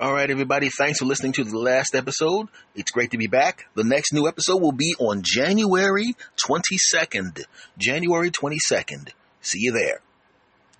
All right, everybody. Thanks for listening to the last episode. It's great to be back. The next new episode will be on January 22nd. January 22nd. See you there.